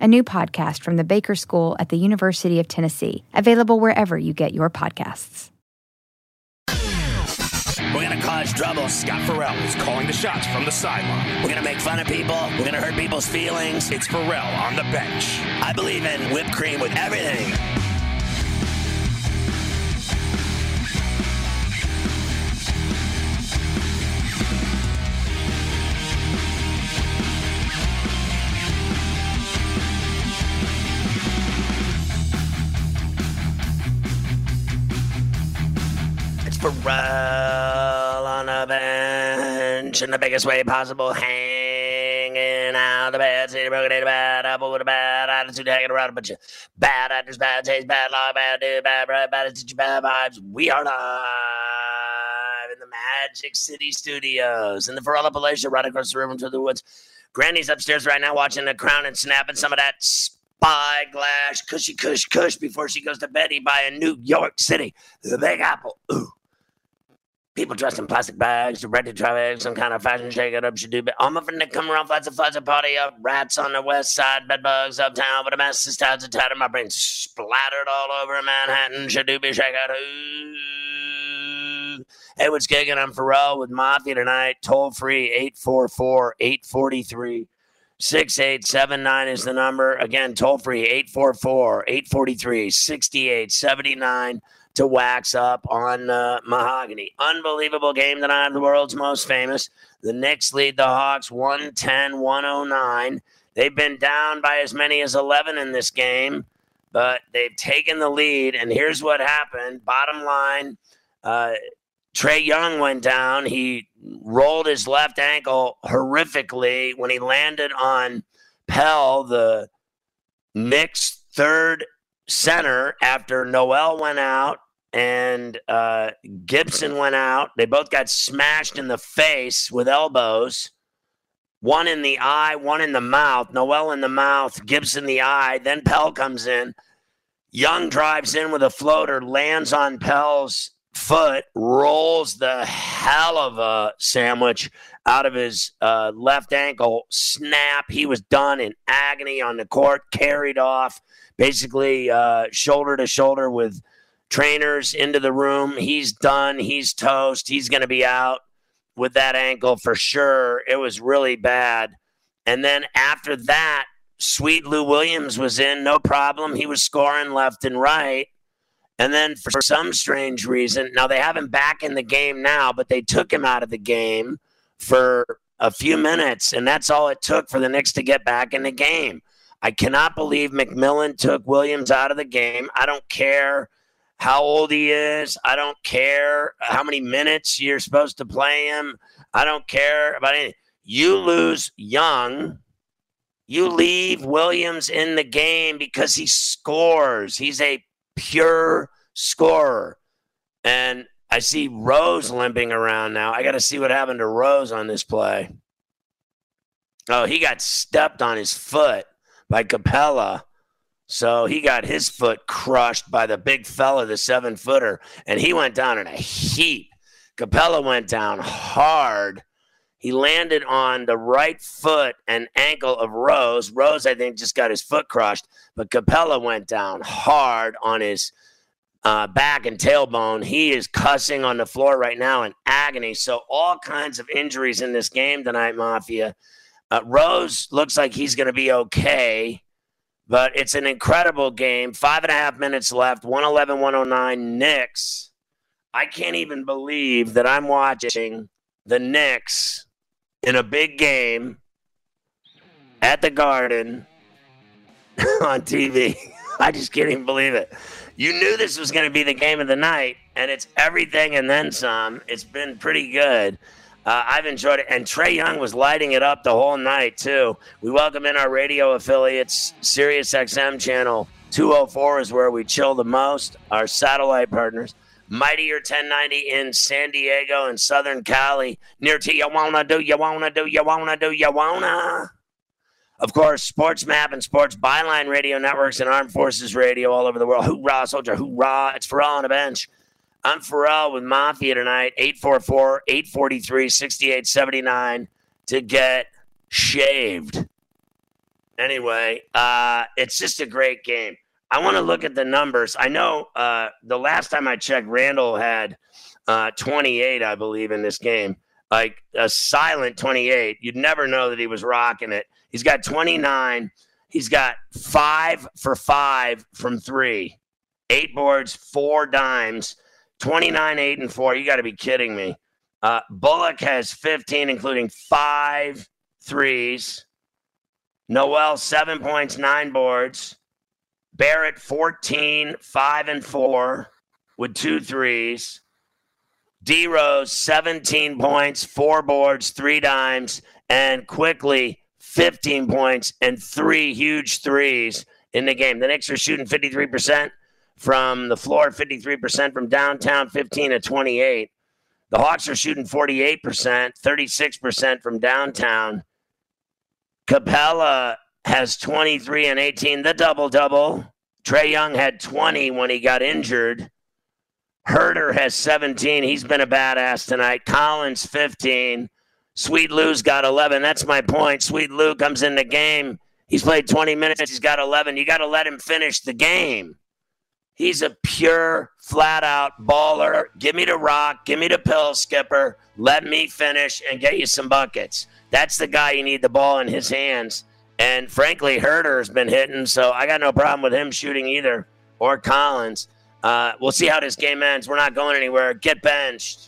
a new podcast from the Baker School at the University of Tennessee, available wherever you get your podcasts. We're gonna cause trouble. Scott Ferrall is calling the shots from the sideline. We're gonna make fun of people. We're gonna hurt people's feelings. It's Ferrall on the bench. I believe in whipped cream with everything. Ferrall on a bench in the biggest way possible, hanging out the bad city, broken in bad apple with a bad attitude, hanging around a bunch of bad actors, bad taste, bad law, bad dude, bad breath, bad attitude, bad vibes. We are live in the Magic City Studios in the Pharrell Appalachia, right across the river into the woods. Granny's upstairs right now watching The Crown and snapping some of that spyglass cushy cush cush before she goes to bed. Buy in New York City, the Big Apple. Ooh people dressed in plastic bags, ready to try some kind of fashion shake it up should do. But I'm often to come around, flats a party up, rats on the west side, bed bugs uptown, but a mess is tied to tight, my brain splattered all over Manhattan. Should do be shake out. Hey, what's gigging? I'm Ferrall with Mafia tonight. Toll free 844 843 6879 is the number. Again, toll free 844 843 6879 to wax up on uh, mahogany. Unbelievable game tonight, the world's most famous. The Knicks lead the Hawks 110 109. They've been down by as many as 11 in this game, but they've taken the lead. And here's what happened bottom line uh, Trae Young went down. He rolled his left ankle horrifically when he landed on Pell, the Knicks' third center, after Noel went out and uh, Gibson went out. They both got smashed in the face with elbows. One in the eye, one in the mouth. Noel in the mouth, Gibson the eye. Then Pell comes in. Young drives in with a floater, lands on Pell's foot, rolls the hell of a sandwich out of his uh, left ankle. Snap. He was done in agony on the court, carried off, basically uh, shoulder to shoulder with trainers into the room. He's done. He's toast. He's going to be out with that ankle for sure. It was really bad. And then after that, sweet Lou Williams was in, no problem. He was scoring left and right. And then for some strange reason, now they have him back in the game now, but they took him out of the game for a few minutes, and that's all it took for the Knicks to get back in the game. I cannot believe McMillan took Williams out of the game. I don't care how old he is. I don't care how many minutes you're supposed to play him. I don't care about anything. You lose young. You leave Williams in the game because he scores. He's a pure scorer. And I see Rose limping around now. I got to see what happened to Rose on this play. Oh, he got stepped on his foot by Capela. So he got his foot crushed by the big fella, the seven footer, and he went down in a heap. Capela went down hard. He landed on the right foot and ankle of Rose. Rose, I think, just got his foot crushed, but Capela went down hard on his uh, back and tailbone. He is cussing on the floor right now in agony. So, all kinds of injuries in this game tonight, Mafia. Uh, Rose looks like he's going to be okay. But it's an incredible game. Five and a half minutes left, 111 109 Knicks. I can't even believe that I'm watching the Knicks in a big game at the Garden on TV. I just can't even believe it. You knew this was going to be the game of the night, and it's everything and then some. It's been pretty good. Uh, I've enjoyed it. And Trae Young was lighting it up the whole night, too. We welcome in our radio affiliates, Sirius XM channel 204 is where we chill the most. Our satellite partners. Mightier 1090 in San Diego and Southern Cali, near to you wanna do, you wanna do, you wanna do, you wanna. Of course, Sports Map and Sports Byline radio networks and Armed Forces radio all over the world. Hoorah, soldier, hoorah. It's Ferrall on a bench. I'm Ferrall with Mafia tonight, 844 843 6879 to get shaved. Anyway, uh, it's just a great game. I want to look at the numbers. I know uh, the last time I checked, Randle had uh, 28, I believe, in this game. Like a silent 28. You'd never know that he was rocking it. He's got 29. He's got five for five from three, eight boards, four dimes, 29, eight, and four. You got to be kidding me. Uh, Bullock has 15, including five threes. Noel, seven points, nine boards. Barrett, 14, five and four with two threes. D Rose, 17 points, four boards, three dimes, and Quickley 15 points and three huge threes in the game. The Knicks are shooting 53% from the floor, 53% from downtown, 15 to 28. The Hawks are shooting 48%, 36% from downtown. Capela has 23 and 18, the double double. Trae Young had 20 when he got injured. Huerter has 17. He's been a badass tonight. Collins 15. Sweet Lou's got 11. That's my point. Sweet Lou comes in the game. He's played 20 minutes. He's got 11. You got to let him finish the game. He's a pure, flat out baller. Give me the rock. Give me the pill, skipper. Let me finish and get you some buckets. That's the guy you need the ball in his hands. And frankly, Huerter has been hitting, so I got no problem with him shooting either or Collins. Uh, we'll see how this game ends. We're not going anywhere. Get benched.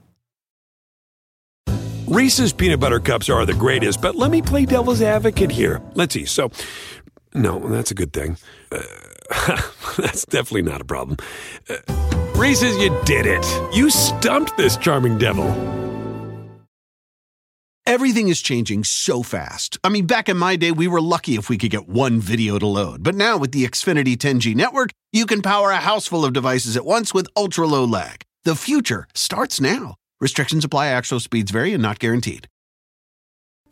Reese's peanut butter cups are the greatest, but let me play devil's advocate here. Let's see. So, no, that's a good thing. Uh, that's definitely not a problem. Uh, Reese's, you did it. You stumped this charming devil. Everything is changing so fast. I mean, back in my day, we were lucky if we could get one video to load. But now with the Xfinity 10G network, you can power a house full of devices at once with ultra low lag. The future starts now. Restrictions apply, actual speeds vary and not guaranteed.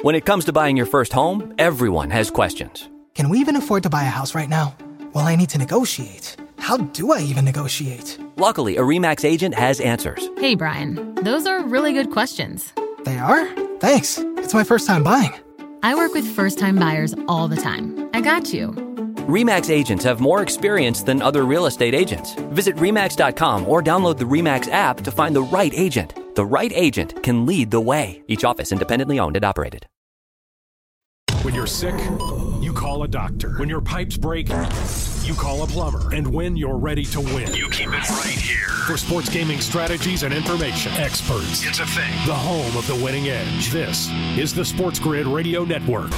When it comes to buying your first home, everyone has questions. Can we even afford to buy a house right now? Well, I need to negotiate. How do I even negotiate? Luckily, a REMAX agent has answers. Hey, Brian, those are really good questions. They are? Thanks. It's my first time buying. I work with first time buyers all the time. I got you. REMAX agents have more experience than other real estate agents. Visit REMAX.com or download the REMAX app to find the right agent. The right agent can lead the way. Each office independently owned and operated. When you're sick, you call a doctor. When your pipes break, you call a plumber. And when you're ready to win, you keep it right here. For sports gaming strategies and information, experts. It's a thing. The home of the winning edge. This is the Sports Grid Radio Network.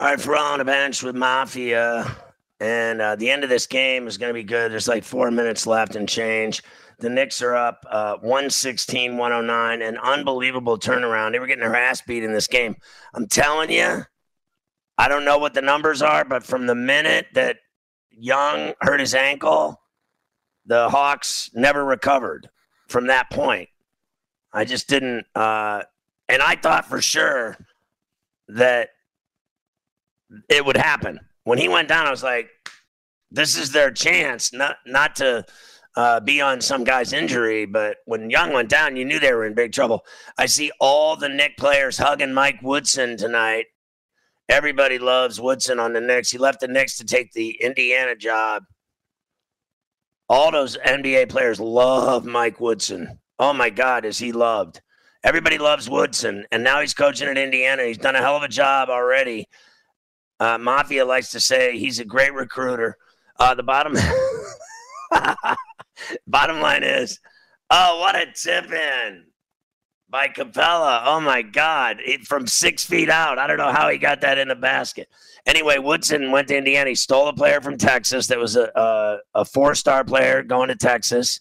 All right, we're on the bench with Mafia. And uh, the end of this game is going to be good. There's like four minutes left and change. The Knicks are up uh, 116 109. An unbelievable turnaround. They were getting their ass beat in this game. I'm telling you, I don't know what the numbers are, but from the minute that Young hurt his ankle, the Hawks never recovered from that point. I just didn't. Uh, and I thought for sure that it would happen. When he went down, I was like, this is their chance, not not to uh, be on some guy's injury. But when Young went down, you knew they were in big trouble. I see all the Knick players hugging Mike Woodson tonight. Everybody loves Woodson on the Knicks. He left the Knicks to take the Indiana job. All those NBA players love Mike Woodson. Oh my God, is he loved? Everybody loves Woodson, and now he's coaching at Indiana. He's done a hell of a job already. Uh, Mafia likes to say he's a great recruiter. Uh, the bottom, bottom line is, oh, what a tip in by Capela. Oh my God, it, from six feet out. I don't know how he got that in the basket. Anyway, Woodson went to Indiana. He stole a player from Texas that was a a, a four star player going to Texas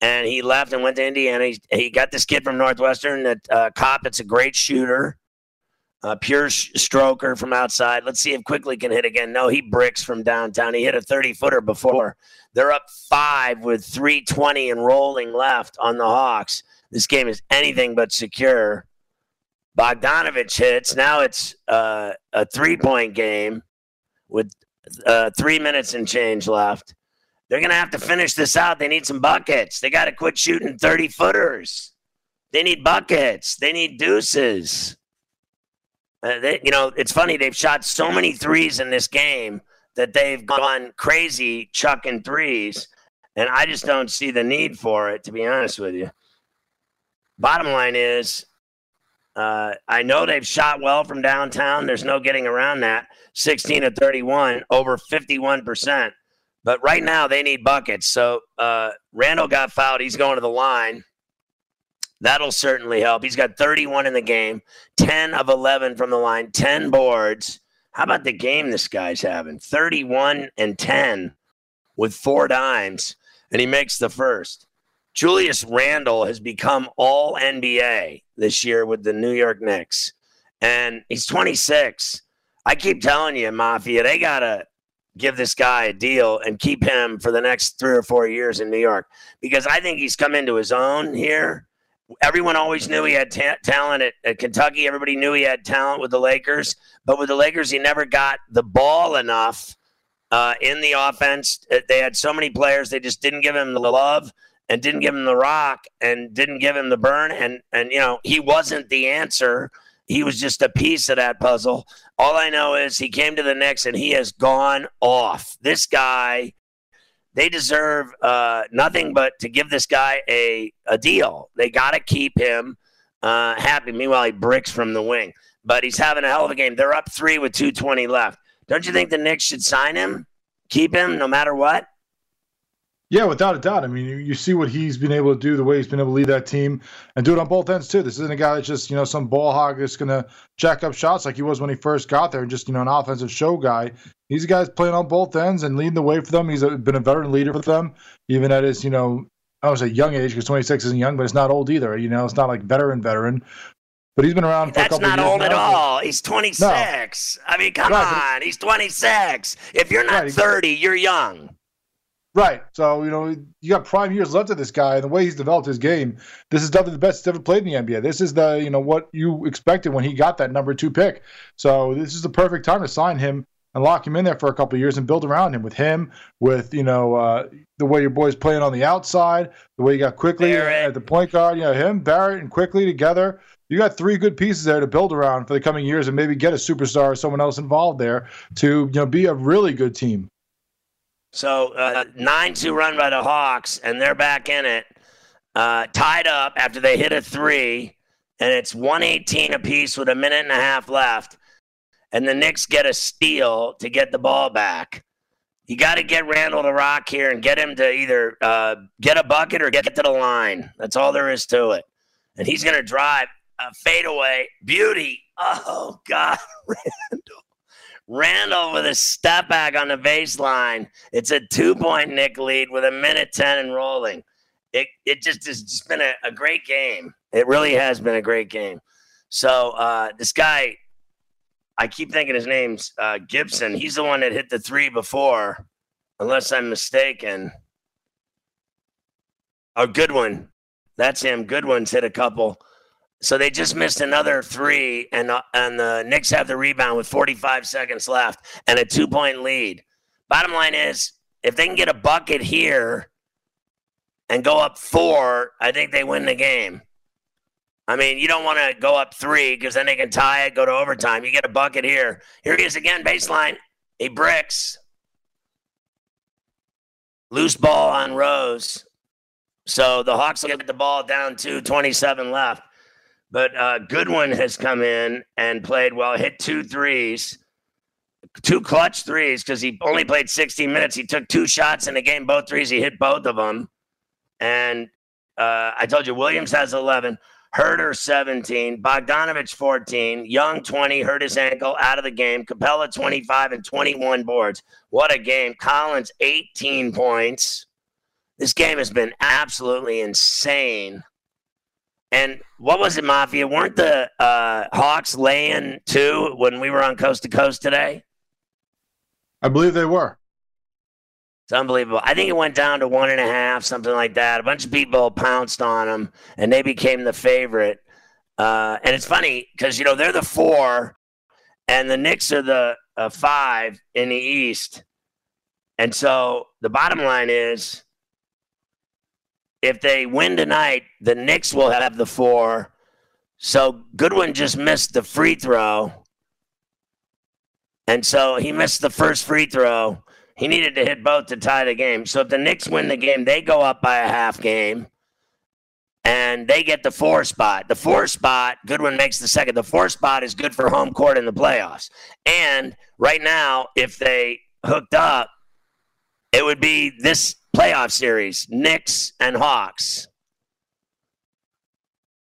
and he left and went to Indiana. He, he got this kid from Northwestern, that uh, Kopp. It's a great shooter, a pure sh- stroker from outside. Let's see if Quickley can hit again. No, he bricks from downtown. He hit a 30 footer before. They're up five with 320 and rolling left on the Hawks. This game is anything but secure. Bogdanovich hits. Now it's uh, a three point game with uh, three minutes and change left. They're going to have to finish this out. They need some buckets. They got to quit shooting 30 footers. They need buckets. They need deuces. Uh, they, you know, it's funny. They've shot so many threes in this game that they've gone crazy chucking threes. And I just don't see the need for it, to be honest with you. Bottom line is, uh, I know they've shot well from downtown. There's no getting around that. 16 to 31, over 51%. But right now they need buckets. So uh, Randle got fouled. He's going to the line. That'll certainly help. He's got 31 in the game, 10 of 11 from the line, 10 boards. How about the game this guy's having? 31 and 10 with four dimes, and he makes the first. Julius Randle has become all NBA this year with the New York Knicks, and he's 26. I keep telling you, Mafia, they got to give this guy a deal and keep him for the next three or four years in New York because I think he's come into his own here. Everyone always knew he had ta- talent at, at, Kentucky. Everybody knew he had talent with the Lakers, but with the Lakers, he never got the ball enough uh, in the offense. Uh, they had so many players, they just didn't give him the love and didn't give him the rock and didn't give him the burn. And and you know he wasn't the answer. He was just a piece of that puzzle. All I know is he came to the Knicks and he has gone off. This guy, they deserve uh, nothing but to give this guy a, a deal. They got to keep him uh, happy. Meanwhile, he bricks from the wing, but he's having a hell of a game. They're up three with 220 left. Don't you think the Knicks should sign him, keep him no matter what? Yeah, without a doubt. I mean, you, you see what he's been able to do, the way he's been able to lead that team and do it on both ends, too. This isn't a guy that's just, you know, some ball hog that's going to jack up shots like he was when he first got there and just, you know, an offensive show guy. He's a guy that's playing on both ends and leading the way for them. He's a, been a veteran leader for them, even at his, you know, I would say young age because 26 isn't young, but it's not old either. You know, it's not like veteran, veteran. But he's been around for That's a couple not years old now. at all. He's 26. No. I mean, come Right, on. He's 26. If you're not Right. 30, you're young. Right. So, you know, you got prime years left of this guy and the way he's developed his game. This is definitely the best he's ever played in the NBA. This is the, you know, what you expected when he got that number two pick. So this is the perfect time to sign him and lock him in there for a couple of years and build around him with him, with, you know, uh, the way your boy's playing on the outside, the way you got Quickley Barrett. at the point guard, you know, him, Barrett, and Quickley together. You got three good pieces there to build around for the coming years and maybe get a superstar or someone else involved there to, you know, be a really good team. So uh, nine two run by the Hawks, and they're back in it, uh, tied up after they hit a three, and it's one eighteen apiece with a minute and a half left, and the Knicks get a steal to get the ball back. You got to get Randle to rock here and get him to either uh, get a bucket or get to the line. That's all there is to it. And he's going to drive a fadeaway beauty. Oh God, Randle. Randle with a step back on the baseline. It's a two point Nick lead with a minute 10 and rolling. It, it just has just been a, a great game. It really has been a great game. So, uh, this guy, I keep thinking his name's uh, Gibson. He's the one that hit the three before, unless I'm mistaken. Oh, Goodwin. That's him. Goodwin's hit a couple. So they just missed another three, and uh, and the Knicks have the rebound with 45 seconds left and a two point lead. Bottom line is, if they can get a bucket here and go up four, I think they win the game. I mean, you don't want to go up three because then they can tie it, go to overtime. You get a bucket here. Here he is again, baseline. He bricks. Loose ball on Rose. So the Hawks will get the ball down to 27 left. But uh, Goodwin has come in and played well, hit two threes, two clutch threes because he only played 16 minutes. He took two shots in the game, both threes. He hit both of them. And uh, I told you, Williams has 11. Huerter 17, Bogdanovich 14, Young 20, hurt his ankle out of the game. Capela 25 and 21 boards. What a game. Collins 18 points. This game has been absolutely insane. And what was it, Mafia? Weren't the uh, Hawks laying two when we were on coast to coast today? I believe they were. It's unbelievable. I think it went down to one and a half, something like that. A bunch of people pounced on them, and they became the favorite. Uh, and it's funny because you know they're the four, and the Knicks are the uh, five in the East. And so the bottom line is, if they win tonight, the Knicks will have the four. So Goodwin just missed the free throw, and so he missed the first free throw he needed to hit both to tie the game. So if the Knicks win the game, they go up by a half game and they get the four spot. The four spot, Goodwin makes the second. The four spot is good for home court in the playoffs. And right now, if they hooked up, it would be this playoff series Knicks and Hawks.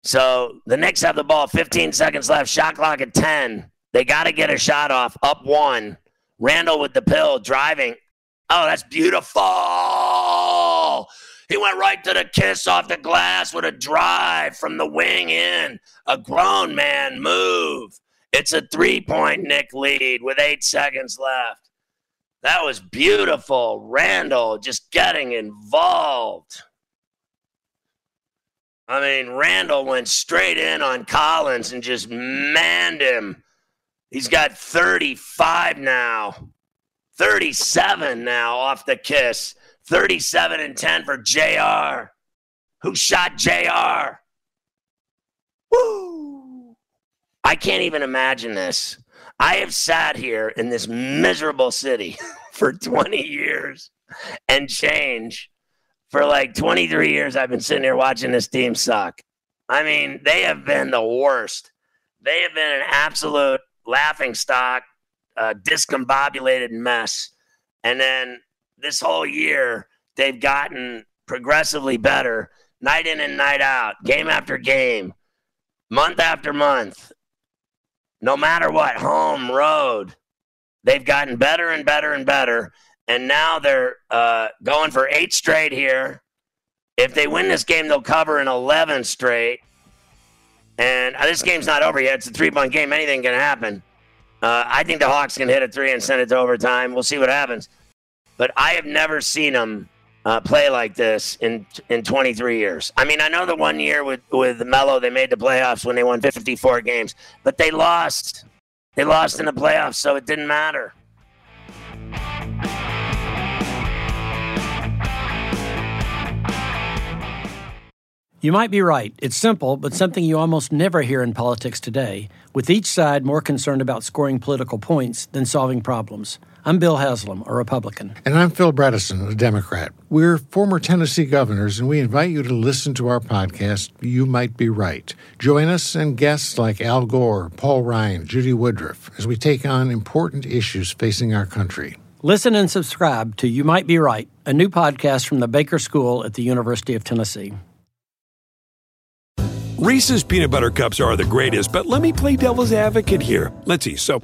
So the Knicks have the ball, 15 seconds left, shot clock at 10. They got to get a shot off, up one. Randle with the pill driving. Oh, that's beautiful. He went right to the kiss off the glass with a drive from the wing in. A grown man move. It's a three point Knick lead with eight seconds left. That was beautiful. Randle just getting involved. I mean, Randle went straight in on Collins and just manned him He's got 35 now, 37 now off the kiss, 37 and 10 for JR. Who shot JR? Woo! I can't even imagine this. I have sat here in this miserable city for 20 years and change. For like 23 years, I've been sitting here watching this team suck. I mean, they have been the worst. They have been an absolute laughing stock, uh, discombobulated mess. And then this whole year, they've gotten progressively better night in and night out, game after game, month after month. No matter what, home, road, they've gotten better and better and better. And now they're uh, going for eight straight here. If they win this game, they'll cover an 11 straight. And uh, this game's not over yet. It's a three point game. Anything can happen. Uh, I think the Hawks can hit a three and send it to overtime. We'll see what happens. But I have never seen them uh, play like this in in 23 years. I mean, I know the one year with with Melo they made the playoffs when they won 54 games, but they lost. They lost in the playoffs, so it didn't matter. You might be right. It's simple, but something you almost never hear in politics today, with each side more concerned about scoring political points than solving problems. I'm Bill Haslam, a Republican. And I'm Phil Bredesen, a Democrat. We're former Tennessee governors, and we invite you to listen to our podcast, You Might Be Right. Join us and guests like Al Gore, Paul Ryan, Judy Woodruff, as we take on important issues facing our country. Listen and subscribe to You Might Be Right, a new podcast from the Baker School at the University of Tennessee. Reese's peanut butter cups are the greatest, but let me play devil's advocate here. Let's see. So,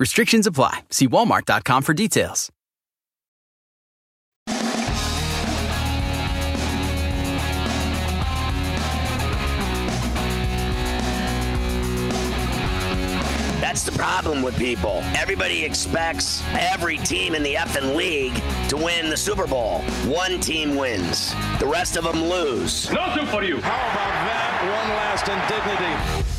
Restrictions apply. See walmart.com for details. That's the problem with people. Everybody expects every team in the effing league to win the Super Bowl. One team wins, the rest of them lose. Nothing for you. How about that? One last indignity.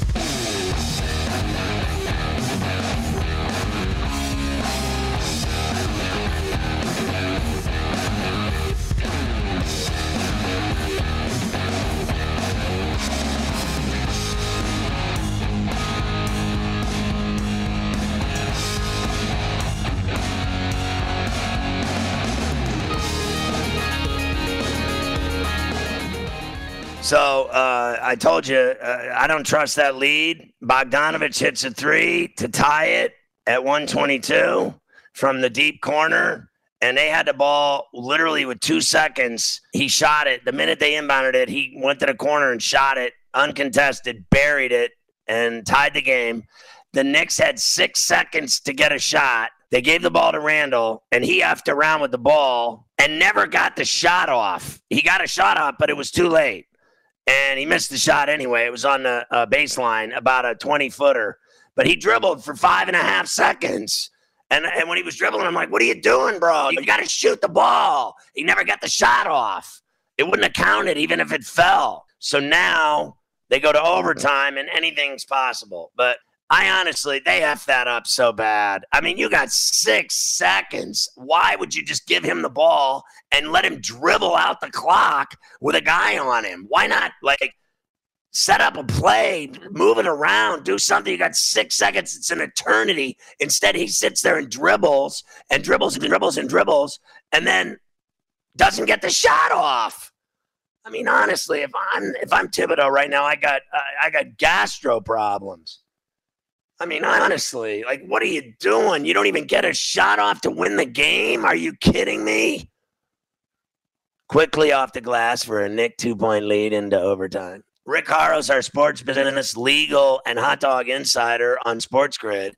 So uh, I told you uh, I don't trust that lead. Bogdanovich hits a three to tie it at 122 from the deep corner, and they had the ball literally with two seconds. He shot it. The minute they inbounded it, he went to the corner and shot it uncontested, buried it, and tied the game. The Knicks had six seconds to get a shot. They gave the ball to Randle, and he effed around with the ball and never got the shot off. He got a shot off, but it was too late and he missed the shot anyway. It was on the uh, baseline, about a 20 footer, but he dribbled for five and a half seconds. And, and when he was dribbling, I'm like, what are you doing, bro? You got to shoot the ball. He never got the shot off. It wouldn't have counted even if it fell. So now they go to overtime and anything's possible. But I honestly, they F that up so bad. I mean, you got six seconds. Why would you just give him the ball and let him dribble out the clock with a guy on him? Why not, like, set up a play, move it around, do something? You got six seconds. It's an eternity. Instead, he sits there and dribbles and dribbles and dribbles and dribbles and then doesn't get the shot off. I mean, honestly, if I'm if I'm Thibodeau right now, I got I got gastro problems. I mean, honestly, like, what are you doing? You don't even get a shot off to win the game? Are you kidding me? Quickley off the glass for a Nick two point lead into overtime. Rick Horrow's our sports business, legal, and hot dog insider on Sports Grid.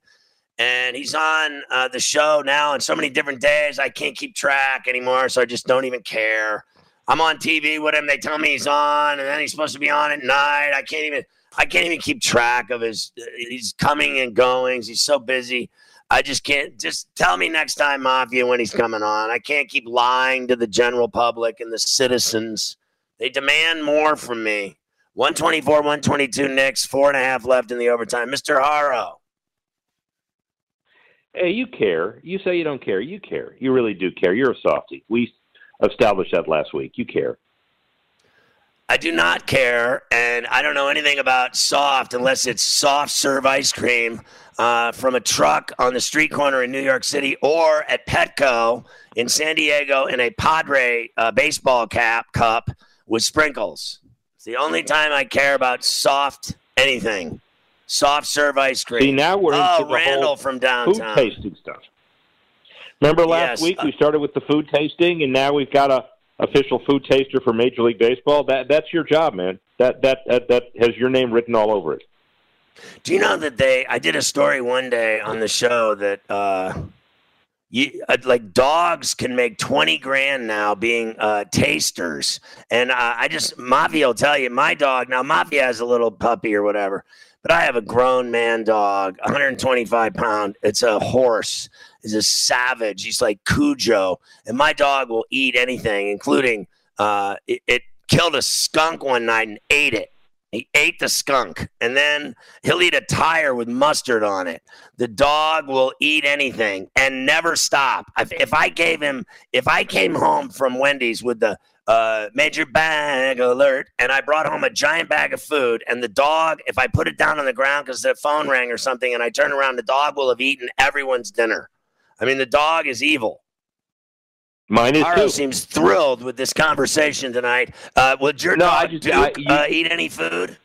And he's on uh, the show now on so many different days. I can't keep track anymore, so I just don't even care. I'm on TV with him. They tell me he's on, and then he's supposed to be on at night. I can't even. I can't even keep track of his. He's coming and goings. He's so busy. I just can't. Just tell me next time, Mafia, when he's coming on. I can't keep lying to the general public and the citizens. They demand more from me. 124, 122 Knicks, four and a half left in the overtime. Mr. Horrow. Hey, you care. You say you don't care. You care. You really do care. You're a softie. We established that last week. You care. I do not care, and I don't know anything about soft unless it's soft serve ice cream uh, from a truck on the street corner in New York City or at Petco in San Diego in a Padre uh, baseball cap cup with sprinkles. It's the only time I care about soft anything. Soft serve ice cream. See, now we're oh, into the Randle whole from downtown. food tasting stuff. Remember last Yes, week uh, we started with the food tasting, and now we've got a official food taster for Major League Baseball. That that's your job, man. That that that, that has your name written all over it. Do you know that they? I did a story one day on the show that uh, you uh, like dogs can make twenty grand now being uh, tasters, and uh, I just Mafia will tell you my dog now. Mafia has a little puppy or whatever, but I have a grown man dog, 125 pound. It's a horse. Is a savage. He's like Cujo, and my dog will eat anything, including uh, it, it killed a skunk one night and ate it. He ate the skunk, and then he'll eat a tire with mustard on it. The dog will eat anything and never stop. If, if I gave him, if I came home from Wendy's with the uh, major bag alert, and I brought home a giant bag of food. And the dog, if I put it down on the ground because the phone rang or something, and I turn around, the dog will have eaten everyone's dinner. I mean, the dog is evil. Mine is Haro too. seems thrilled with this conversation tonight. Uh, would your No, I dog just- Duke, I- you- uh, eat any food?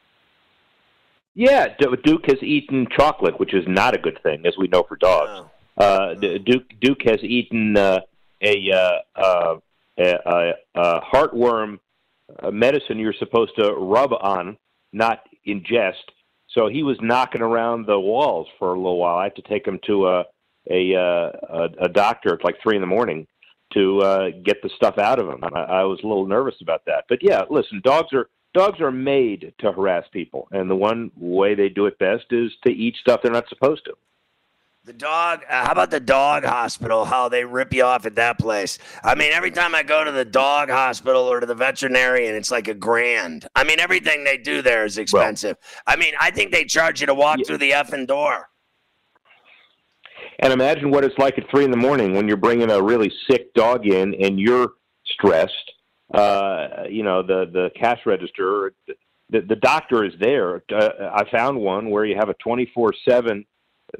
Yeah, Duke has eaten chocolate, which is not a good thing, as we know for dogs. Uh, Duke Duke has eaten uh, a, uh, uh, a, a, heartworm medicine you're supposed to rub on, not ingest. So he was knocking around the walls for a little while. I had to take him to a a uh, a, a doctor at like three in the morning to uh, get the stuff out of him. I, I was a little nervous about that. But yeah, listen, dogs are dogs are made to harass people, and the one way they do it best is to eat stuff they're not supposed to. The dog. Uh, how about the dog hospital? How they rip you off at that place? I mean, every time I go to the dog hospital or to the veterinarian, it's like a grand. I mean, everything they do there is expensive. I mean, I think they charge you to walk through the effing door. And imagine what it's like at three in the morning when you're bringing a really sick dog in and you're stressed. Uh, you know, the the cash register, the the doctor is there. Uh, I found one where you have a 24 seven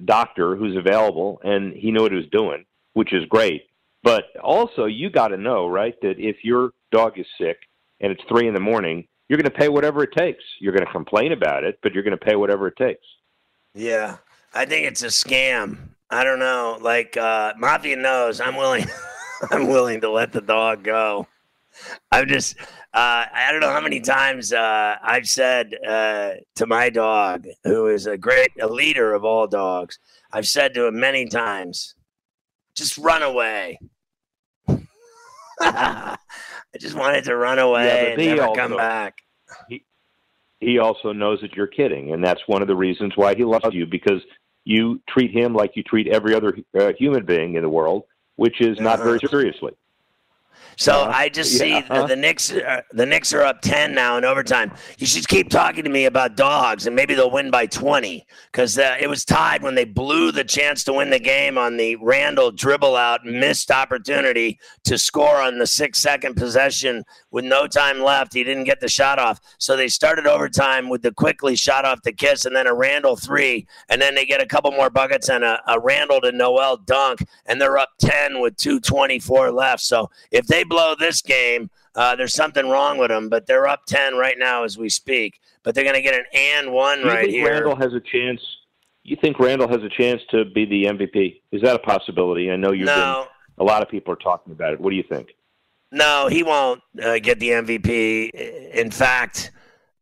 doctor who's available, and he knew what he was doing, which is great. But also, you got to know, right, that if your dog is sick and it's three in the morning, you're going to pay whatever it takes. You're going to complain about it, but you're going to pay whatever it takes. Yeah, I think it's a scam. I don't know. Like uh, Mafia knows, I'm willing. I'm willing to let the dog go. I'm just. Uh, I don't know how many times uh, I've said uh, to my dog, who is a great a leader of all dogs. I've said to him many times, "Just run away." I just wanted to run away Yeah, and never also- come back. He, he also knows that you're kidding, and that's one of the reasons why he loves you because you treat him like you treat every other uh, human being in the world, which is not very seriously. So Uh, I just see yeah, the, uh. the Knicks. Uh, the Knicks are up ten now in overtime. You should keep talking to me about dogs, and maybe they'll win by twenty because uh, it was tied when they blew the chance to win the game on the Randle dribble out, missed opportunity to score on the six second possession with no time left. He didn't get the shot off, so they started overtime with the Quickley shot off the kiss, and then a Randle three, and then they get a couple more buckets and a, a Randle to Noel dunk, and they're up ten with two twenty four left. So if they blow this game, uh, there's something wrong with them. But they're up ten right now as we speak. But they're going to get an and one right think here. Randle has a chance? You think Randle has a chance to be the MVP? Is that a possibility? I know you've No. been. A lot of people are talking about it. What do you think? No, he won't uh, get the MVP. In fact,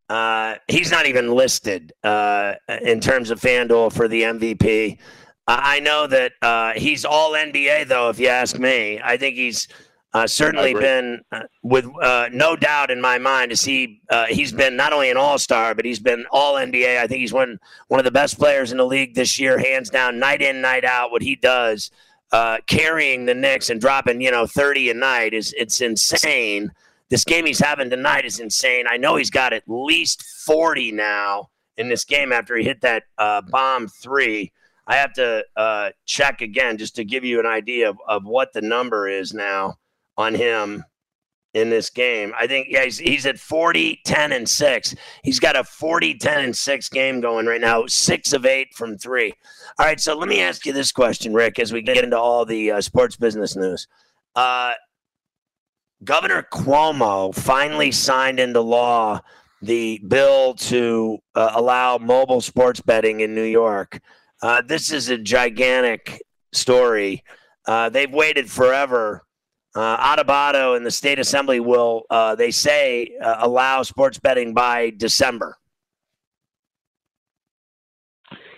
uh, he's not even listed uh, in terms of FanDuel for the MVP. I I know that uh, he's all NBA, though, if you ask me. I think he's uh, certainly been, uh, with uh, no doubt in my mind, is he? Uh, he's been not only an All Star, but he's been All NBA. I think he's one one of the best players in the league this year, hands down, night in, night out. What he does, uh, carrying the Knicks and dropping, you know, thirty a night is it's insane. This game he's having tonight is insane. I know he's got at least forty now in this game after he hit that uh, bomb three. I have to uh, check again just to give you an idea of, of what the number is now on him in this game. I think yeah, he's, he's at 40, 10, and 6. He's got a 40, 10, and 6 game going right now, 6 of 8 from 3. All right, so let me ask you this question, Rick, as we get into all the uh, sports business news. Uh, Governor Cuomo finally signed into law the bill to uh, allow mobile sports betting in New York. Uh, this is a gigantic story. Uh, they've waited forever. Uh, Addabbo and the state assembly will, uh, they say, uh, allow sports betting by December.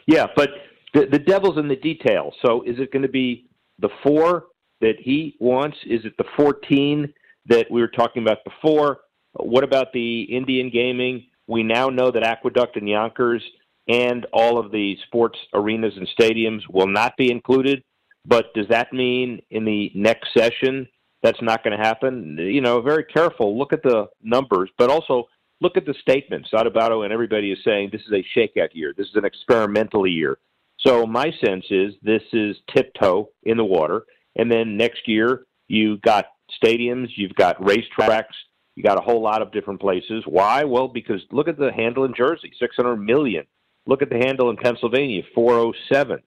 Yeah, but the, the devil's in the details. So is it going to be the four that he wants? Is it the 14 that we were talking about before? What about the Indian gaming? We now know that Aqueduct and Yonkers and all of the sports arenas and stadiums will not be included. But does that mean in the next session that's not going to happen? You know, very careful. Look at the numbers, but also look at the statements. Addabbo and everybody is saying this is a shakeout year. This is an experimental year. So my sense is this is tiptoe in the water, and then next year you got stadiums, you've got racetracks, You got a whole lot of different places. Why? Well, because look at the handle in Jersey, 600 million. Look at the handle in Pennsylvania, 407.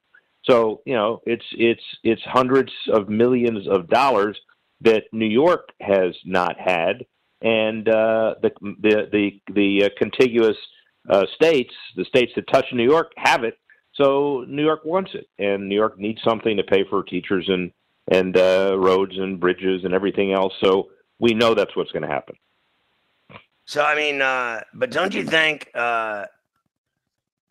So you know, it's it's it's hundreds of millions of dollars that New York has not had, and uh, the the the the uh, contiguous uh, states, the states that touch New York, have it. So New York wants it, and New York needs something to pay for teachers and and uh, roads and bridges and everything else. So we know that's what's going to happen. So I mean, uh, but don't you think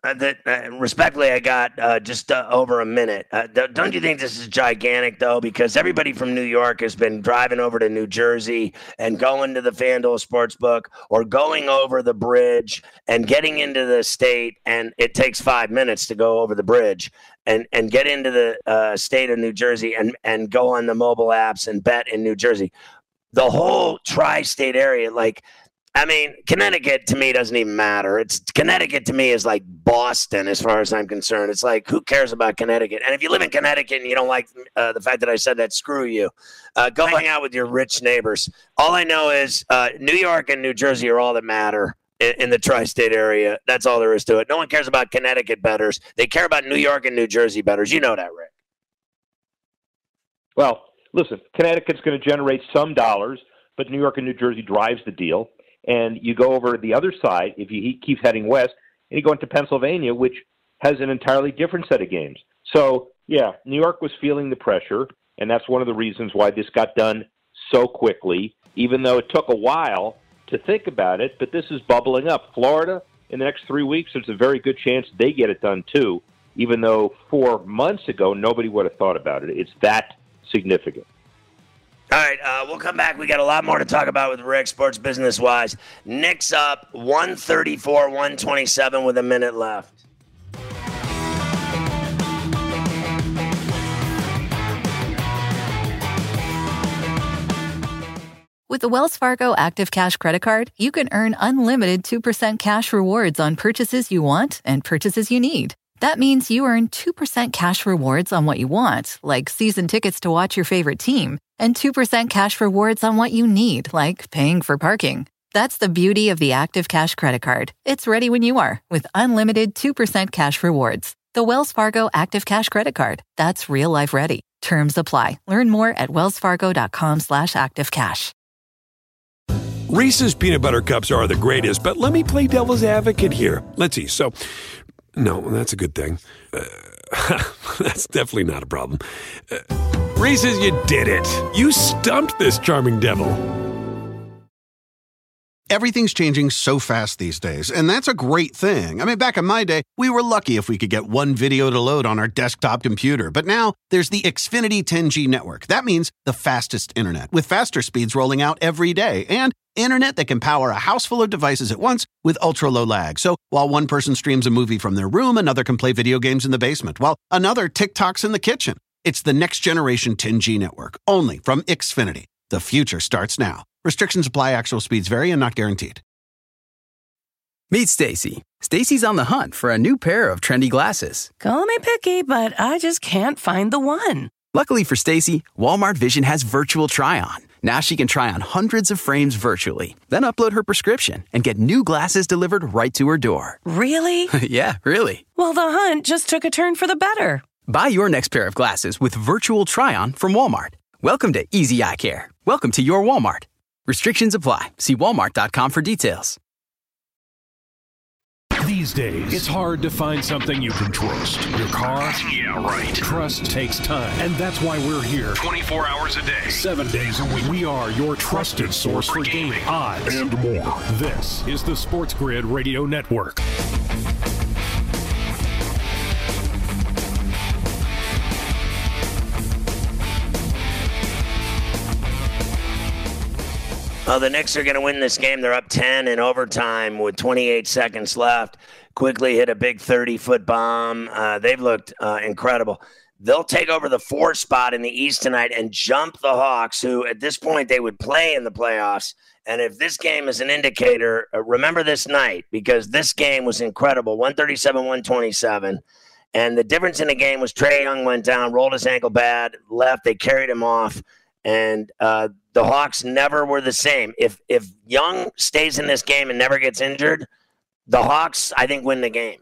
uh, that uh, respectfully, I got uh, just uh, over a minute. Uh, don't you think this is gigantic, though? Because everybody from New York has been driving over to New Jersey and going to the FanDuel Sportsbook or going over the bridge and getting into the state, and it takes five minutes to go over the bridge and and get into the uh, state of New Jersey and and go on the mobile apps and bet in New Jersey. The whole tri-state area, like I mean, Connecticut to me doesn't even matter. It's Connecticut to me is like Boston as far as I'm concerned. It's like who cares about Connecticut? And if you live in Connecticut and you don't like uh, the fact that I said that, screw you. Uh, go hang out with your rich neighbors. All I know is uh, New York and New Jersey are all that matter in, in the tri-state area. That's all there is to it. No one cares about Connecticut betters. They care about New York and New Jersey betters. You know that, Rick. Well, listen, Connecticut's going to generate some dollars, but New York and New Jersey drives the deal and you go over the other side if you, he keeps heading west, and you go into Pennsylvania, which has an entirely different set of games. So yeah, New York was feeling the pressure, and that's one of the reasons why this got done so quickly, even though it took a while to think about it. But this is bubbling up. Florida, in the next three weeks, there's a very good chance they get it done too, even though four months ago nobody would have thought about it. It's that significant. All right, uh, we'll come back. We got a lot more to talk about with Rick, sports business wise. Knicks up 134, 127 with a minute left. With the Wells Fargo Active Cash Credit Card, you can earn unlimited 2% cash rewards on purchases you want and purchases you need. That means you earn 2% cash rewards on what you want, like season tickets to watch your favorite team and 2% cash rewards on what you need, like paying for parking. That's the beauty of the Active Cash credit card. It's ready when you are with unlimited 2% cash rewards. The Wells Fargo Active Cash credit card. That's real life ready. Terms apply. Learn more at wellsfargo.com slash activecash. Reese's peanut butter cups are the greatest, but let me play devil's advocate here. Let's see. So, no, that's a good thing. Uh, that's definitely not a problem. Uh, Reese's, you did it. You stumped this charming devil. Everything's changing so fast these days, and that's a great thing. I mean, back in my day, we were lucky if we could get one video to load on our desktop computer. But now there's the Xfinity 10G network. That means the fastest internet, with faster speeds rolling out every day, and internet that can power a house full of devices at once with ultra low lag. So while one person streams a movie from their room, another can play video games in the basement, while another TikToks in the kitchen. It's the next generation 10G network, only from Xfinity. The future starts now. Restrictions apply, actual speeds vary and not guaranteed. Meet Stacy. Stacy's on the hunt for a new pair of trendy glasses. Call me picky, but I just can't find the one. Luckily for Stacy, Walmart Vision has virtual try on. Now she can try on hundreds of frames virtually, then upload her prescription and get new glasses delivered right to her door. Really? yeah, really. Well, the hunt just took a turn for the better. Buy your next pair of glasses with virtual try on from Walmart. Welcome to Easy Eye Care. Welcome to your Walmart. Restrictions apply. See walmart.com for details. These days, it's hard to find something you can trust. Your car? Yeah, right. Trust takes time. And that's why we're here 24 hours a day, seven days a week. We are your trusted source for gaming, odds, and more. This is the Sports Grid Radio Network. Oh, the Knicks are going to win this game. They're up 10 in overtime with 28 seconds left. Quickley hit a big 30 foot bomb. Uh, they've looked uh, incredible. They'll take over the four spot in the East tonight and jump the Hawks, who at this point they would play in the playoffs. And if this game is an indicator, uh, remember this night because this game was incredible 137 127. And the difference in the game was Trae Young went down, rolled his ankle bad, left. They carried him off and uh, the Hawks never were the same. If if Young stays in this game and never gets injured, the Hawks I think win the game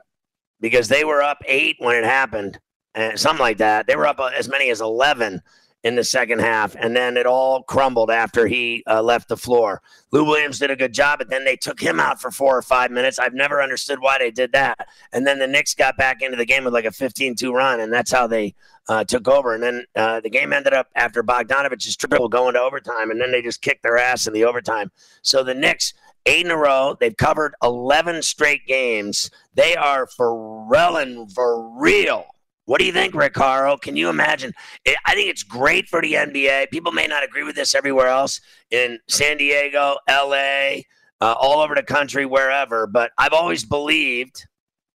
because they were up eight when it happened, and something like that. They were up uh, as many as eleven in the second half, and then it all crumbled after he uh, left the floor. Lou Williams did a good job, but then they took him out for four or five minutes. I've never understood why they did that. And then the Knicks got back into the game with like a 15-2 run, and that's how they uh, took over. And then uh, the game ended up after Bogdanovich's triple going to overtime, and then they just kicked their ass in the overtime. So the Knicks eight in a row. They've covered 11 straight games. They are for real and for real what do you think, Ricardo? Can you imagine? I think it's great for the NBA. People may not agree with this everywhere else in San Diego, LA, uh, all over the country, wherever. But I've always believed,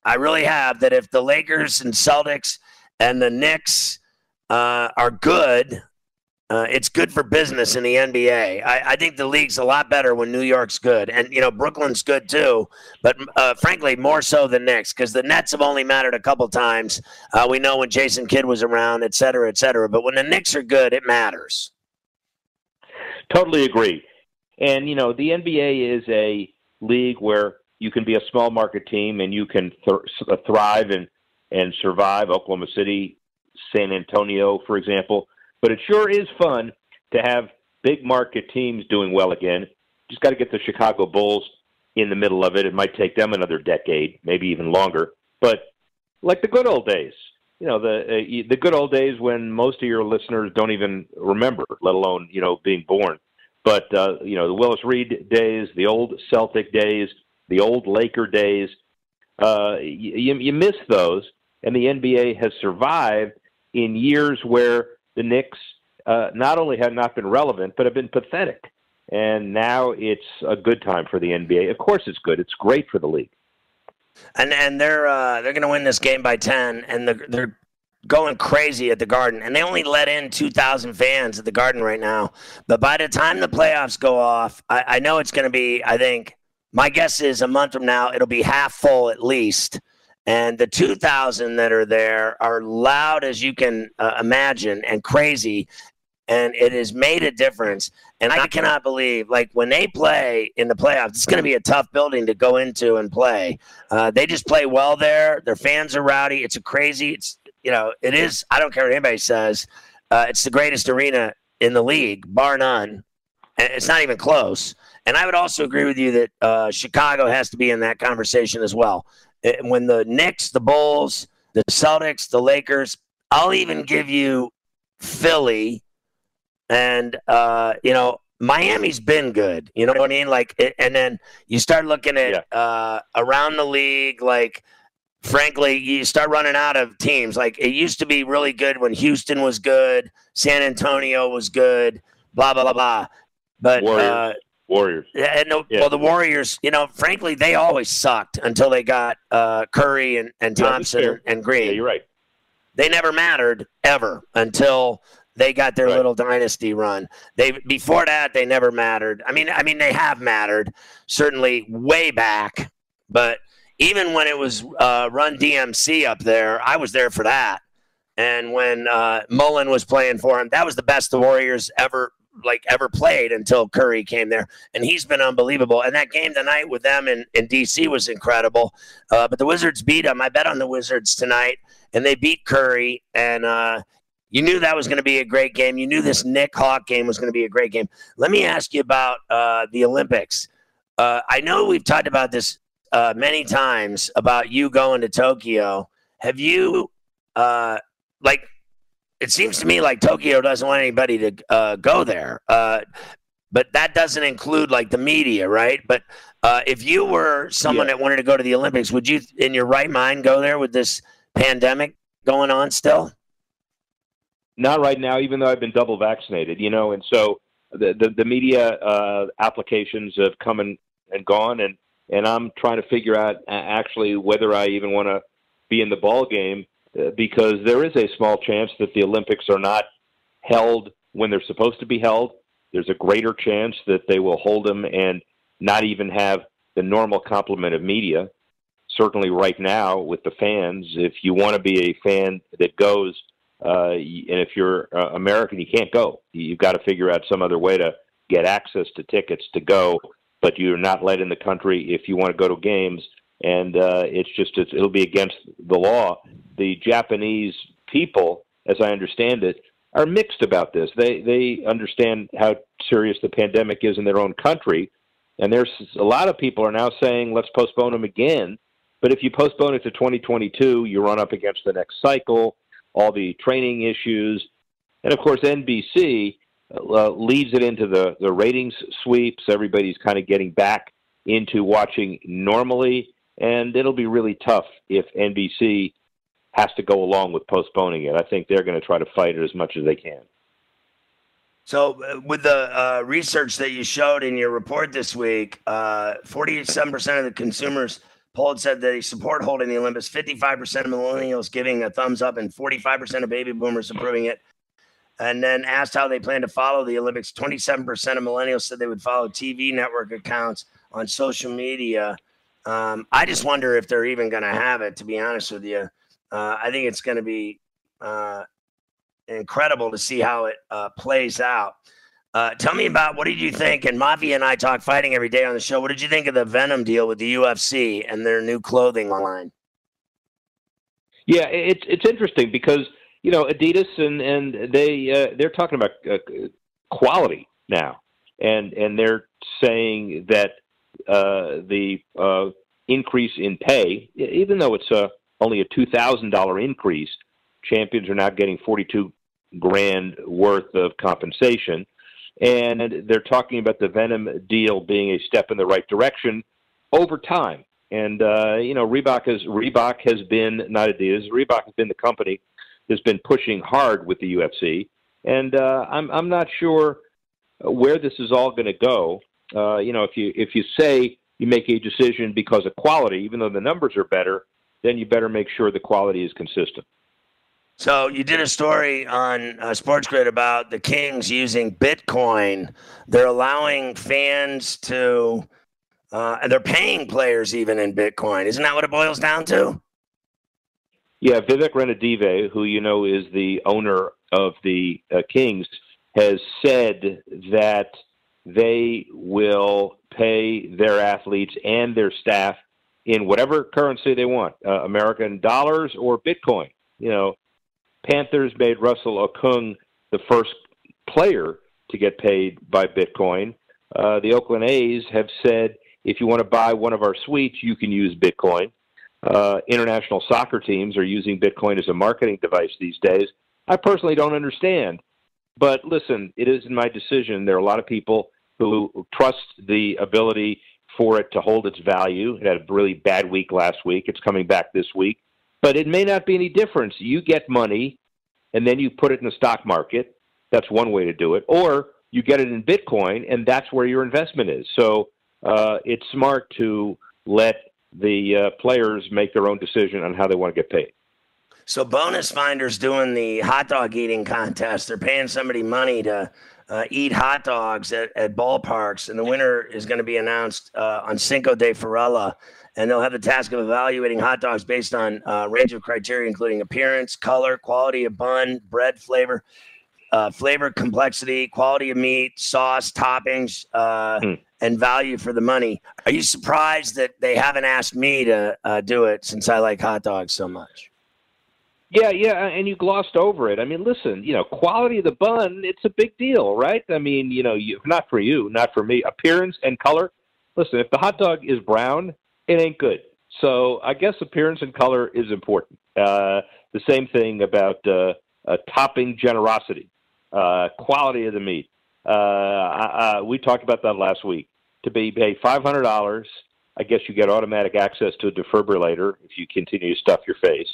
I really have, that if the Lakers and Celtics and the Knicks uh, are good, uh, it's good for business in the NBA. I, I, think the league's a lot better when New York's good, and you know Brooklyn's good too. But uh, frankly, more so than Knicks because the Nets have only mattered a couple times. Uh, we know when Jason Kidd was around, et cetera, et cetera. But when the Knicks are good, it matters. Totally agree. And you know the NBA is a league where you can be a small market team and you can th- thrive and and survive. Oklahoma City, San Antonio, for example but it sure is fun to have big market teams doing well again. Just got to get the Chicago Bulls in the middle of it. It might take them another decade, maybe even longer. But like the good old days, you know, the uh, the good old days when most of your listeners don't even remember, let alone you know being born. But uh, you know, the Willis Reed days, the old Celtic days, the old Laker days. Uh, you, you miss those, and the NBA has survived in years where the Knicks uh, not only have not been relevant, but have been pathetic. And now it's a good time for the NBA. Of course, it's good. It's great for the league. And and they're uh, they're going to win this game by ten, and they're, they're going crazy at the Garden. And they only let in two thousand fans at the Garden right now. But by the time the playoffs go off, I, I know it's going to be. I think my guess is a month from now it'll be half full at least. And the 2,000 that are there are loud as you can uh, imagine and crazy. And it has made a difference. And I cannot believe, like, when they play in the playoffs, it's going to be a tough building to go into and play. Uh, they just play well there. Their fans are rowdy. It's a crazy, it's, you know, it is, I don't care what anybody says, uh, it's the greatest arena in the league, bar none. And it's not even close. And I would also agree with you that uh, Chicago has to be in that conversation as well. Eh, when the Knicks, the Bulls, the Celtics, the Lakers, I'll even give you Philly, and uh, you know Miami's been good. You know what I mean? Like, and then you start looking at yeah. uh, around the league, like. Frankly, you start running out of teams. Like it used to be really good when Houston was good, San Antonio was good, blah blah blah blah. But uh, Warriors. And the, yeah. well, the Warriors, you know, frankly, they always sucked until they got uh, Curry and, and Thompson yeah, and Green. Yeah, you're right. They never mattered ever until they got their right. little dynasty run. They before that they never mattered. I mean, I mean they have mattered certainly way back, but even when it was uh, Run TMC up there, I was there for that. And when uh, Mullin was playing for him, that was the best the Warriors ever like ever played until Curry came there, and he's been unbelievable. And that game tonight with them in, in DC was incredible. Uh, but the Wizards beat them. I bet on the Wizards tonight, and they beat Curry. And uh, you knew that was going to be a great game. You knew this Knick Hawk game was going to be a great game. Let me ask you about uh, the Olympics. Uh, I know we've talked about this uh, many times about you going to Tokyo. Have you uh, like it seems to me like Tokyo doesn't want anybody to uh, go there. Uh, but that doesn't include like the media, right? But uh, if you were someone yeah. that wanted to go to the Olympics, would you, in your right mind, go there with this pandemic going on still? Not right now, even though I've been double vaccinated, you know, and so the the, the media uh, applications have come and, and gone, and and I'm trying to figure out actually whether I even want to be in the ball game because there is a small chance that the Olympics are not held when they're supposed to be held. There's a greater chance that they will hold them and not even have the normal complement of media. Certainly, right now with the fans, if you want to be a fan that goes uh, and if you're uh, American, you can't go. You've got to figure out some other way to get access to tickets to go, but you're not let in the country if you want to go to games. And uh, it's just it's, it'll be against the law. The Japanese people, as I understand it, are mixed about this. They they understand how serious the pandemic is in their own country, and there's a lot of people are now saying let's postpone them again. But if you postpone it to 2022, you run up against the next cycle, all the training issues, and of course NBC uh, leads it into the the ratings sweeps. Everybody's kind of getting back into watching normally, and it'll be really tough if NBC has to go along with postponing it. I think they're going to try to fight it as much as they can. So, uh, with the uh, research that you showed in your report this week, uh, 47% of the consumers polled said they support holding the Olympics, 55% of millennials giving a thumbs up, and 45% of baby boomers approving it. And then asked how they plan to follow the Olympics. 27% of millennials said they would follow TV network accounts on social media. Um, I just wonder if they're even going to have it, to be honest with you. Uh, I think it's going to be uh, incredible to see how it uh, plays out. Uh, tell me about what did you think? And Mafia and I talk fighting every day on the show. What did you think of the Venum deal with the UFC and their new clothing line? Yeah, it's it's interesting because you know Adidas and and they uh, they're talking about uh, quality now, and and they're saying that the increase in pay, even though it's a only a two thousand dollar increase. Champions are now getting forty two grand worth of compensation, and they're talking about the Venum deal being a step in the right direction over time. And uh, you know, Reebok has Reebok has been not Adidas. Reebok has been the company that's been pushing hard with the UFC, and uh, I'm I'm not sure where this is all going to go. Uh, you know, if you if you say you make a decision because of quality, even though the numbers are better, then you better make sure the quality is consistent. So you did a story on uh, Sports Grid about the Kings using Bitcoin. They're allowing fans to, uh, and they're paying players even in Bitcoin. Isn't that what it boils down to? Yeah, Vivek Ranadive, who you know is the owner of the uh, Kings, has said that they will pay their athletes and their staff in whatever currency they want, uh, American dollars or Bitcoin. You know, Panthers made Russell Okung the first player to get paid by Bitcoin. Uh, the Oakland A's have said if you want to buy one of our suites, you can use Bitcoin. Uh, international soccer teams are using Bitcoin as a marketing device these days. I personally don't understand. But listen, it isn't my decision. There are a lot of people who trust the ability for it to hold its value. It had a really bad week last week. It's coming back this week. But it may not be any difference. You get money and then you put it in the stock market. That's one way to do it. Or you get it in Bitcoin and that's where your investment is. So uh, it's smart to let the uh, players make their own decision on how they want to get paid. So bonus finders doing the hot dog eating contest. They're paying somebody money to uh, eat hot dogs at, at ballparks, and the winner is going to be announced uh, on Cinco de Ferrella. And they'll have the task of evaluating hot dogs based on a uh, range of criteria, including appearance, color, quality of bun, bread flavor, uh, flavor complexity, quality of meat, sauce, toppings, mm. and value for the money. Are you surprised that they haven't asked me to uh, do it since I like hot dogs so much? Yeah, yeah, and you glossed over it. I mean, listen, you know, quality of the bun, it's a big deal, right? I mean, you know, you, not for you, not for me. Appearance and color. Listen, if the hot dog is brown, it ain't good. So I guess appearance and color is important. Uh, the same thing about uh, uh, topping generosity, uh, quality of the meat. Uh, uh, we talked about that last week. To be pay five hundred dollars, I guess you get automatic access to a defibrillator if you continue to stuff your face.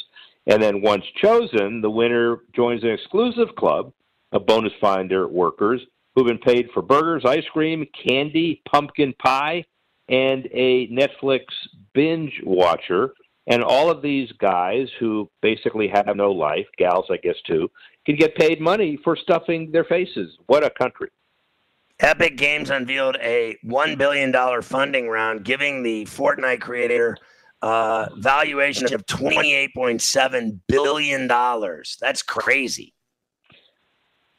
And then once chosen, the winner joins an exclusive club of bonus finder workers who've been paid for burgers, ice cream, candy, pumpkin pie, and a Netflix binge watcher. And all of these guys who basically have no life, gals, I guess, too, can get paid money for stuffing their faces. What a country. Epic Games unveiled a $1 billion funding round, giving the Fortnite creator uh, valuation of $28.7 billion. That's crazy.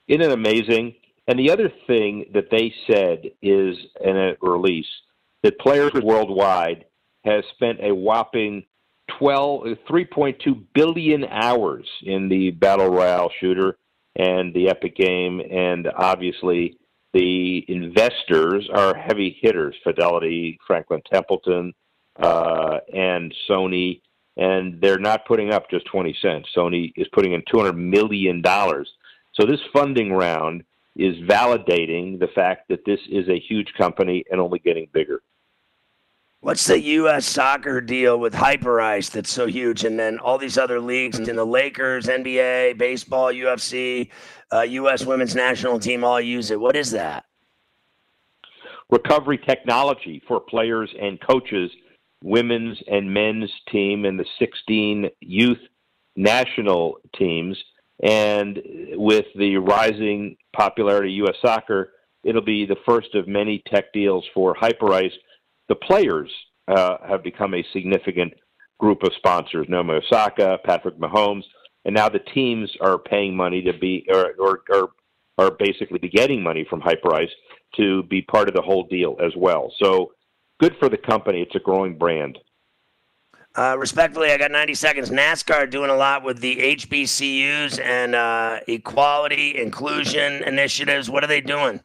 Isn't it amazing? And the other thing that they said is in a release that players worldwide has spent a whopping 12, 3.2 billion hours in the Battle Royale shooter and the Epic game. And obviously, the investors are heavy hitters Fidelity, Franklin Templeton, uh, and Sony. And they're not putting up just 20 cents. Sony is putting in $200 million. So this funding round is validating the fact that this is a huge company and only getting bigger. What's the U.S. soccer deal with Hyperice that's so huge, and then all these other leagues, and the Lakers, NBA, baseball, UFC, uh, U.S. Women's National Team all use it. What is that? Recovery technology for players and coaches, women's and men's team, and the 16 youth national teams. And with the rising popularity of U.S. soccer, it'll be the first of many tech deals for Hyperice the players uh, have become a significant group of sponsors. Naomi Osaka, Patrick Mahomes, and now the teams are paying money to be or or, or are basically be getting money from Hyperice to be part of the whole deal as well. So good for the company. It's a growing brand. Uh, respectfully, I got 90 seconds. NASCAR doing a lot with the HBCUs and uh, equality, inclusion initiatives. What are they doing?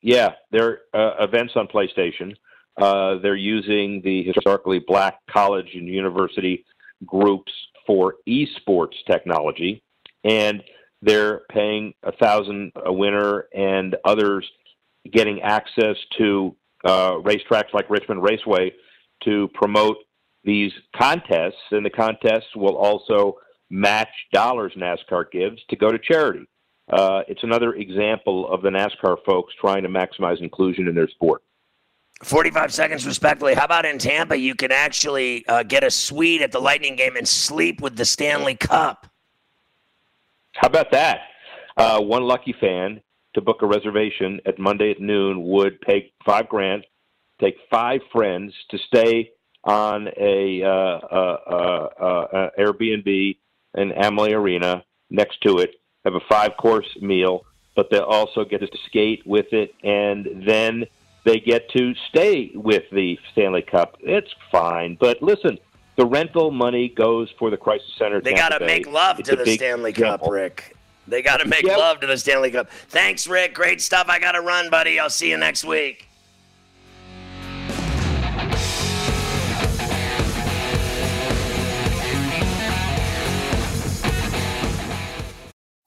Yeah, they're uh, events on PlayStation. Uh, they're using the historically black college and university groups for esports technology, and they're paying a thousand a winner and others getting access to uh, racetracks like Richmond Raceway to promote these contests, and the contests will also match dollars NASCAR gives to go to charity uh, it's another example of the NASCAR folks trying to maximize inclusion in their sport. 45 seconds, respectfully. How about in Tampa? You can actually uh, get a suite at the Lightning game and sleep with the Stanley Cup. How about that? Uh, one lucky fan to book a reservation at Monday at noon would pay five grand, take five friends to stay on a uh, uh, uh, uh Airbnb in Amalie Arena next to it have a five course meal, but they also get to skate with it, and then they get to stay with the Stanley Cup. It's fine, but listen, the rental money goes for the Crisis Center. They got to make love it's to the Stanley Cup, Rick. They got to make yep. love to the Stanley Cup. Thanks, Rick. Great stuff. I got to run, buddy. I'll see you next week.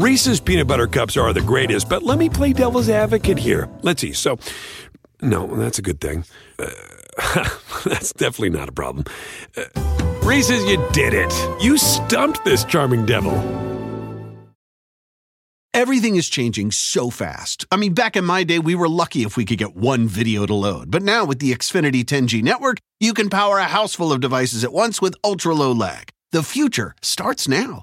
Reese's peanut butter cups are the greatest, but let me play devil's advocate here. Let's see. So, no, that's a good thing. Uh, that's definitely not a problem. Uh, Reese's, you did it. You stumped this charming devil. Everything is changing so fast. I mean, back in my day, we were lucky if we could get one video to load. But now with the Xfinity 10G network, you can power a house full of devices at once with ultra low lag. The future starts now.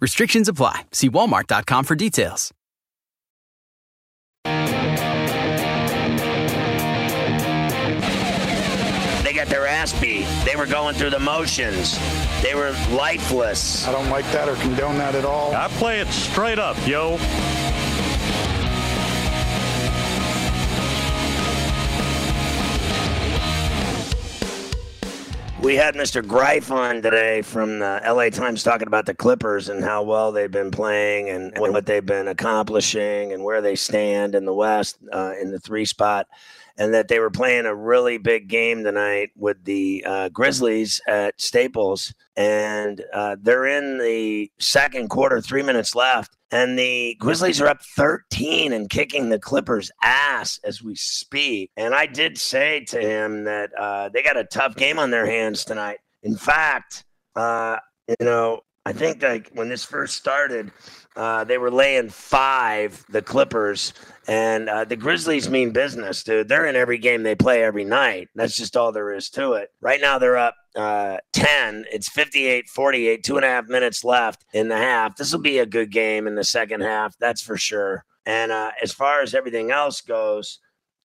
Restrictions apply. See walmart.com for details. They got their ass beat. They were going through the motions. They were lifeless. I don't like that or condone that at all. I play it straight up, yo. We had Mr. Greif on today from the LA Times talking about the Clippers and how well they've been playing and, what they've been accomplishing and where they stand in the West uh, in the three spot. And that they were playing a really big game tonight with the uh, Grizzlies at Staples. And uh, they're in the second quarter, three minutes left. And the Grizzlies are up 13 and kicking the Clippers' ass as we speak. And I did say to him that uh, they got a tough game on their hands tonight. In fact, uh, you know, I think like when this first started, uh, they were laying five, the Clippers, and uh, the Grizzlies mean business, dude. They're in every game they play every night. That's just all there is to it. Right now, they're up uh, 10. It's 58 48, two and a half minutes left in the half. This will be a good game in the second half, that's for sure. And uh, as far as everything else goes,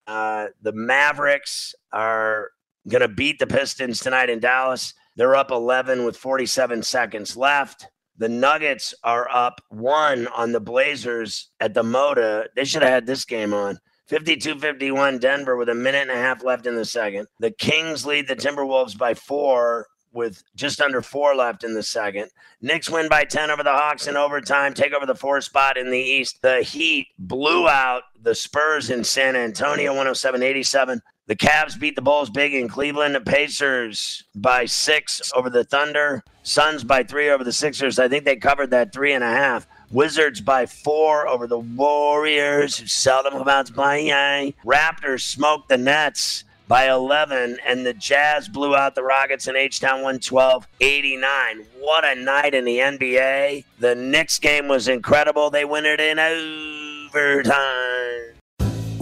uh, the Mavericks are going to beat the Pistons tonight in Dallas. They're up 11 with 47 seconds left. The Nuggets are up one on the Blazers at the Moda. They should have had this game on. 52 51 Denver with a minute and a half left in the second. The Kings lead the Timberwolves by four with just under four left in the second. Knicks win by 10 over the Hawks in overtime, take over the four spot in the East. The Heat blew out the Spurs in San Antonio 107 87. The Cavs beat the Bulls big in Cleveland. The Pacers by six over the Thunder. Suns by three over the Sixers. I think they covered that three and a half. Wizards by four over the Warriors, who seldom come out to play. Raptors smoked the Nets by 11, and the Jazz blew out the Rockets in H Town 112 89. What a night in the NBA. The Knicks game was incredible. They win it in overtime.